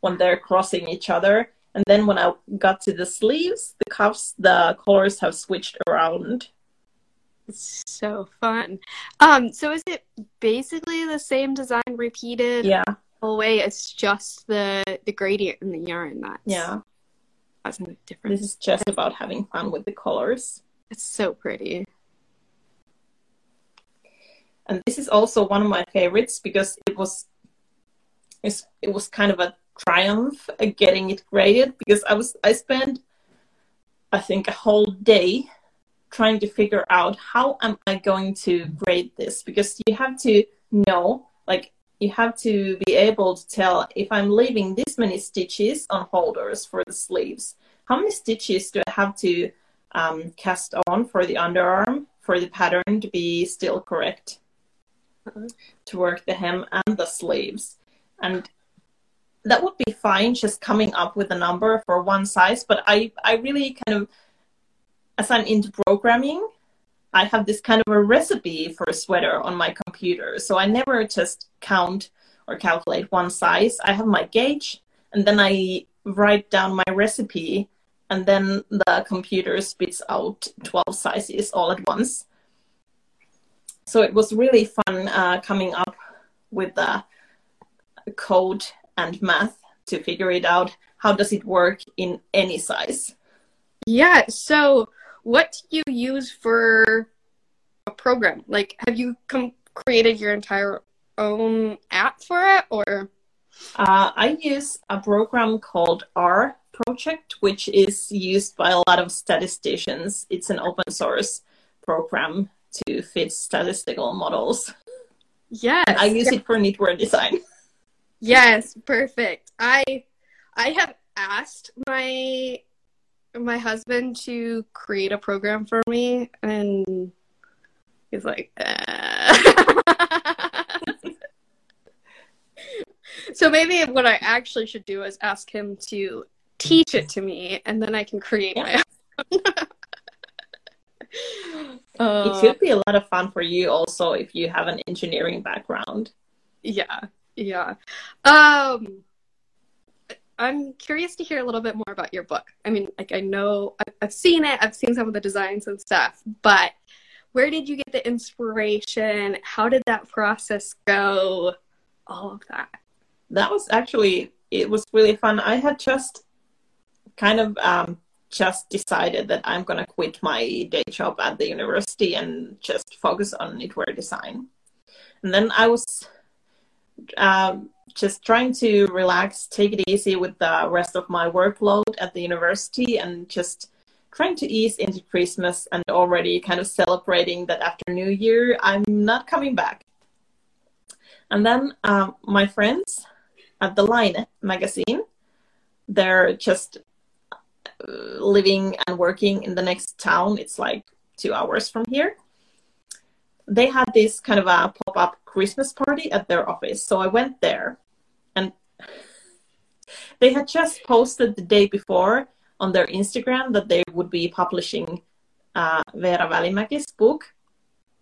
when they're crossing each other. And then when I got to the sleeves, the cuffs, the colors have switched around. It's so fun. Um, so is it basically the same design repeated Yeah, the whole way? It's just the the gradient in the yarn that's yeah. Causing the difference. This is just about having fun with the colors. It's so pretty. and this is also one of my favorites because it was it was kind of a triumph getting it graded because I was I spent I think a whole day trying to figure out how am I going to grade this because you have to know like you have to be able to tell if I'm leaving this many stitches on holders for the sleeves, how many stitches do I have to um, cast on for the underarm for the pattern to be still correct uh-huh. to work the hem and the sleeves. And that would be fine just coming up with a number for one size, but I, I really kind of, as I'm into programming, I have this kind of a recipe for a sweater on my computer. So I never just count or calculate one size. I have my gauge and then I write down my recipe and then the computer spits out 12 sizes all at once. So it was really fun uh, coming up with the code and math to figure it out. How does it work in any size? Yeah. So, what do you use for a program? Like, have you com- created your entire own app for it, or? Uh, I use a program called R Project, which is used by a lot of statisticians. It's an open source program to fit statistical models. Yes. And I use it for knitwear design. Yes, perfect. I I have asked my my husband to create a program for me and he's like uh. so maybe what i actually should do is ask him to teach it to me and then i can create yeah. my own uh, it could be a lot of fun for you also if you have an engineering background yeah yeah um I'm curious to hear a little bit more about your book. I mean, like I know I've seen it, I've seen some of the designs and stuff, but where did you get the inspiration? How did that process go? All of that. That was actually it was really fun. I had just kind of um, just decided that I'm gonna quit my day job at the university and just focus on knitwear design. And then I was um, just trying to relax, take it easy with the rest of my workload at the university, and just trying to ease into Christmas and already kind of celebrating that after New Year, I'm not coming back. And then um, my friends at the Laine magazine, they're just uh, living and working in the next town. It's like two hours from here. They had this kind of a pop up Christmas party at their office. So I went there and they had just posted the day before on their Instagram that they would be publishing uh, Veera Välimäki's book.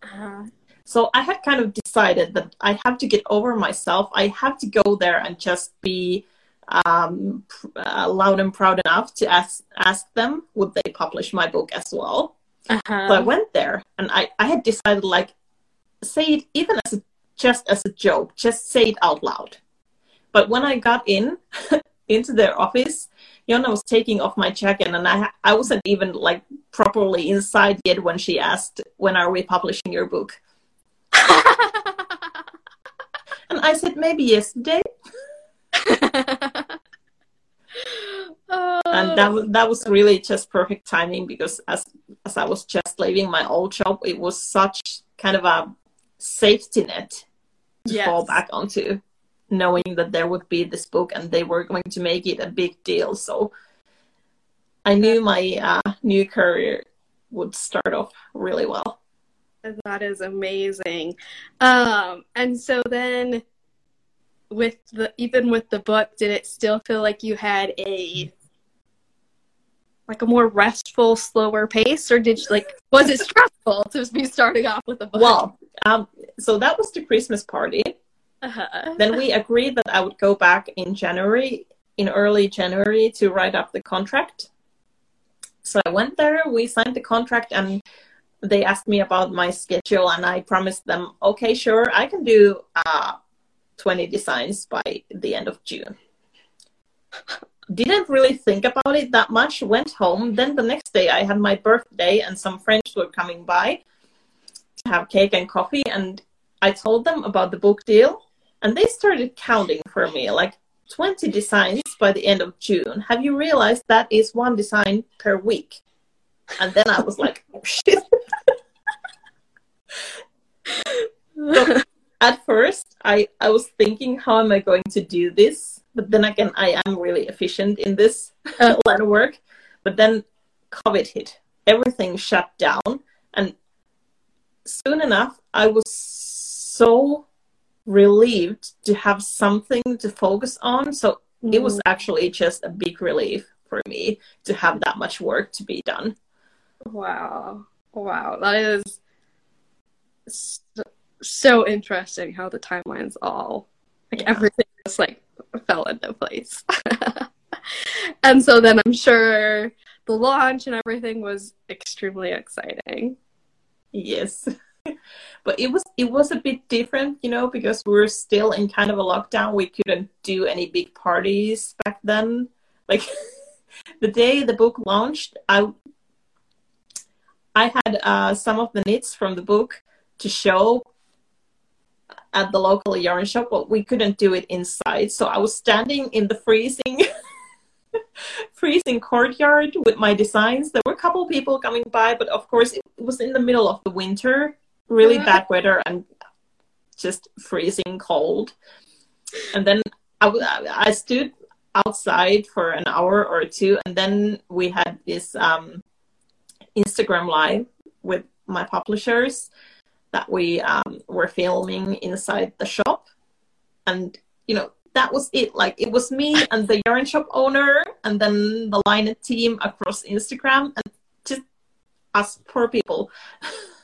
Uh-huh. So I had kind of decided that I have to get over myself. I have to go there and just be um, uh, loud and proud enough to ask ask them would they publish my book as well. Uh-huh. So I went there and I, I had decided like say it even as a, just as a joke, just say it out loud. But when I got in into their office, Jonna was taking off my jacket, and I I wasn't even like properly inside yet when she asked, "When are we publishing your book?" and I said, "Maybe yesterday." And that was that was really just perfect timing because as as I was just leaving my old job, it was such kind of a safety net to yes. fall back onto knowing that there would be this book and they were going to make it a big deal. So I knew my uh, new career would start off really well. That is amazing. Um, and so then with the even with the book, did it still feel like you had a like a more restful, slower pace, or did you, like was it stressful to be starting off with a book? Well, um, so that was the Christmas party, uh-huh. Then we agreed that I would go back in January, in early January, to write up the contract. So I went there, we signed the contract, and they asked me about my schedule, and I promised them, okay, sure, I can do uh, 20 designs by the end of June. Didn't really think about it that much, went home. Then the next day, I had my birthday, and some friends were coming by to have cake and coffee, and I told them about the book deal and they started counting for me like 20 designs by the end of June. Have you realized that is one design per week? And then I was like, oh shit. so, at first, I I was thinking how am I going to do this, but then again I am really efficient in this line of work. But then COVID hit, everything shut down, and soon enough I was so relieved to have something to focus on. So mm. it was mm. actually just a big relief for me to have that much work to be done. Wow. Wow. That is so, interesting how the timelines all like yeah. everything just like fell into place. and so then I'm sure the launch and everything was extremely exciting. Yes. but it was it was a bit different, you know, because we were still in kind of a lockdown. We couldn't do any big parties back then. Like the day the book launched, I I had uh, some of the knits from the book to show at the local yarn shop, but we couldn't do it inside. So I was standing in the freezing freezing courtyard with my designs. There were a couple people coming by, but of course it was in the middle of the winter, really uh-huh. bad weather and just freezing cold. And then I, I stood outside for an hour or two, and then we had this um, Instagram live with my publishers that we um, were filming inside the shop, and you know that was it. Like it was me and the yarn shop owner, and then the Laine team across Instagram, and just us poor people.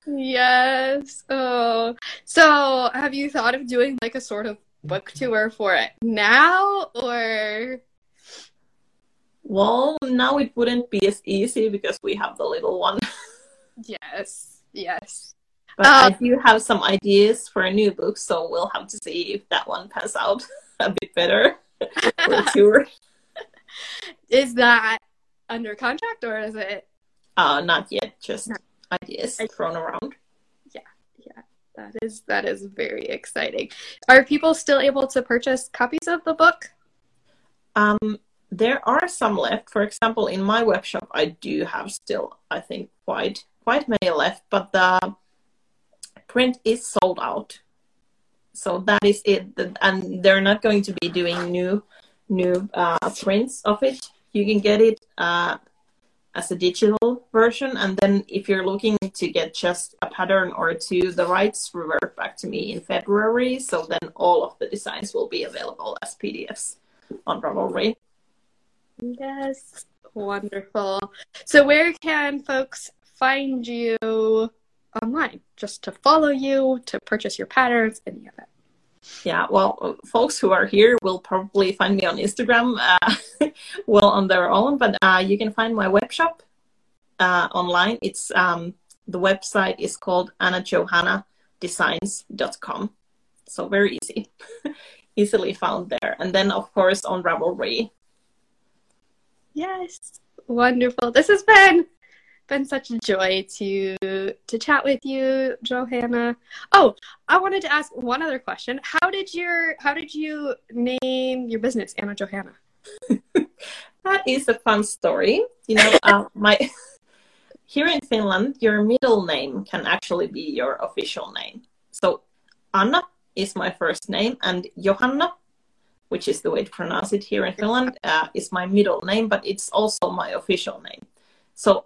yes. Oh, so have you thought of doing like a sort of book tour for it now, or? Well, now it wouldn't be as easy because we have the little one. yes, yes. But um, I do have some ideas for a new book, so we'll have to see if that one pans out a bit better for a tour. Is that under contract or is it? Uh, not yet. Just no. ideas thrown around. Yeah, yeah. That is that is very exciting. Are people still able to purchase copies of the book? Um, there are some left. For example, in my web shop, I do have still, I think, quite quite many left, but the print is sold out. So that is it, and they're not going to be doing new new uh, prints of it. You can get it uh, as a digital version, and then if you're looking to get just a pattern or two, the rights revert back to me in February. So then all of the designs will be available as PDFs on Ravelry. Yes, wonderful. So, where can folks find you online? Just to follow you, to purchase your patterns, any of it? Yeah, well, folks who are here will probably find me on Instagram, uh, well, on their own, but uh, you can find my web shop uh, online. It's um, the website is called annajohannadesigns.com. So very easy, easily found there. And then, of course, on Ravelry, Yes. Wonderful. This has been been such a joy to to chat with you, Johanna. Oh, I wanted to ask one other question. How did your how did you name your business, Anna Johanna? that is a fun story. You know, uh, my here in Finland, your middle name can actually be your official name. So Anna is my first name, and Johanna which is the way to pronounce it here in Finland, uh, is my middle name, but it's also my official name. So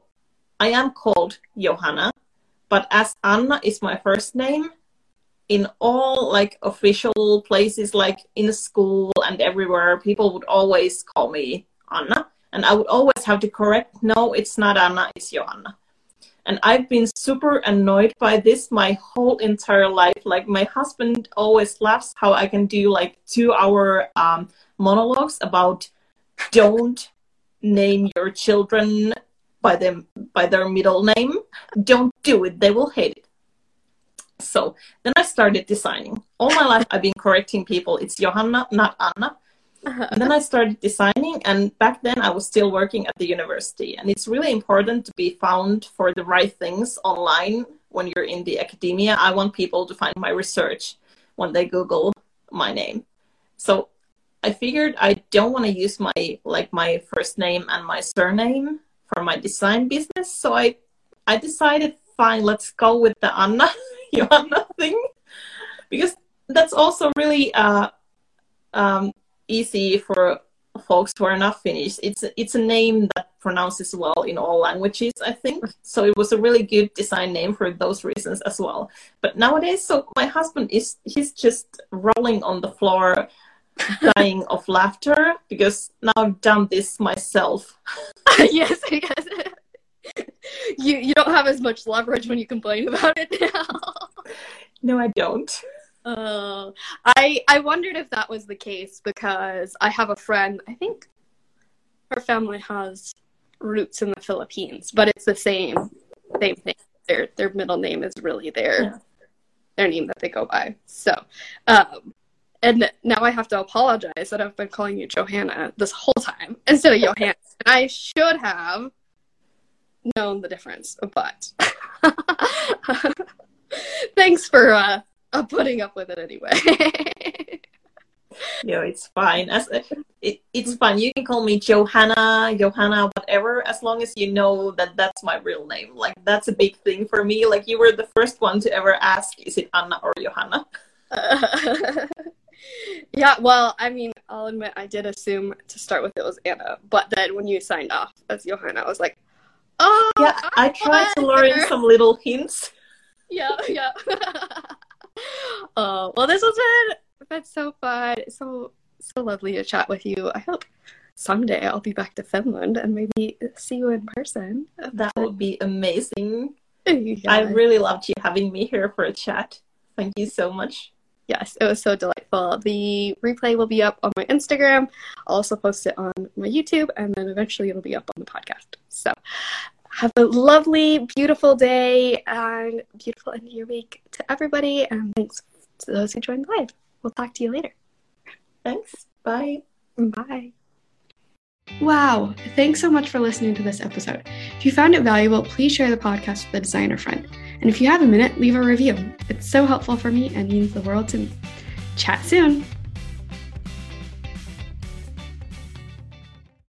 I am called Johanna, but as Anna is my first name, in all like official places, like in school and everywhere, people would always call me Anna, and I would always have to correct, no, it's not Anna, it's Johanna and I've been super annoyed by this my whole entire life. Like my husband always laughs how I can do like two hour um, monologues about don't name your children by them by their middle name. Don't do it; they will hate it. So then I started designing. All my life I've been correcting people. It's Johanna, not Anna. Uh-huh. And then I started designing, and back then I was still working at the university. And it's really important to be found for the right things online when you're in the academia. I want people to find my research when they Google my name. So I figured I don't want to use my like my first name and my surname for my design business. So I I decided, fine, let's go with the Anna Johanna thing because that's also really uh, um, easy for folks who are not Finnish. It's it's a name that pronounces well in all languages, I think. So it was a really good design name for those reasons as well. But nowadays, so my husband is he's just rolling on the floor, dying of laughter because now I've done this myself. yes, because you you don't have as much leverage when you complain about it now. no, I don't. Uh, I I wondered if that was the case because I have a friend. I think her family has roots in the Philippines, but it's the same same thing. Their their middle name is really their yeah. their name that they go by. So, um, and now I have to apologize that I've been calling you Johanna this whole time instead of Johanna. And I should have known the difference, but thanks for uh, uh, putting up with it anyway. yeah, it's fine. As it, it's fine. You can call me Johanna, Johanna, whatever, as long as you know that that's my real name. Like that's a big thing for me. Like you were the first one to ever ask, is it Anna or Johanna? Yeah, well, I mean, I'll admit I did assume to start with it was Anna, but then when you signed off as Johanna, I was like, oh, yeah. I tried to learn some little hints. Yeah, yeah. oh well, this has been that's so fun, It's so so lovely to chat with you. I hope someday I'll be back to Finland and maybe see you in person. That would be amazing. Yeah. I really loved you having me here for a chat. Thank you so much. Yes, it was so delightful. The replay will be up on my Instagram. I'll also post it on my YouTube, and then eventually it'll be up on the podcast. So have a lovely, beautiful day and beautiful end of your week to everybody. And thanks to those who joined live. We'll talk to you later. Thanks. Bye. Bye. Wow. Thanks so much for listening to this episode. If you found it valuable, please share the podcast with a designer friend. And if you have a minute, leave a review. It's so helpful for me and means the world to me. Chat soon.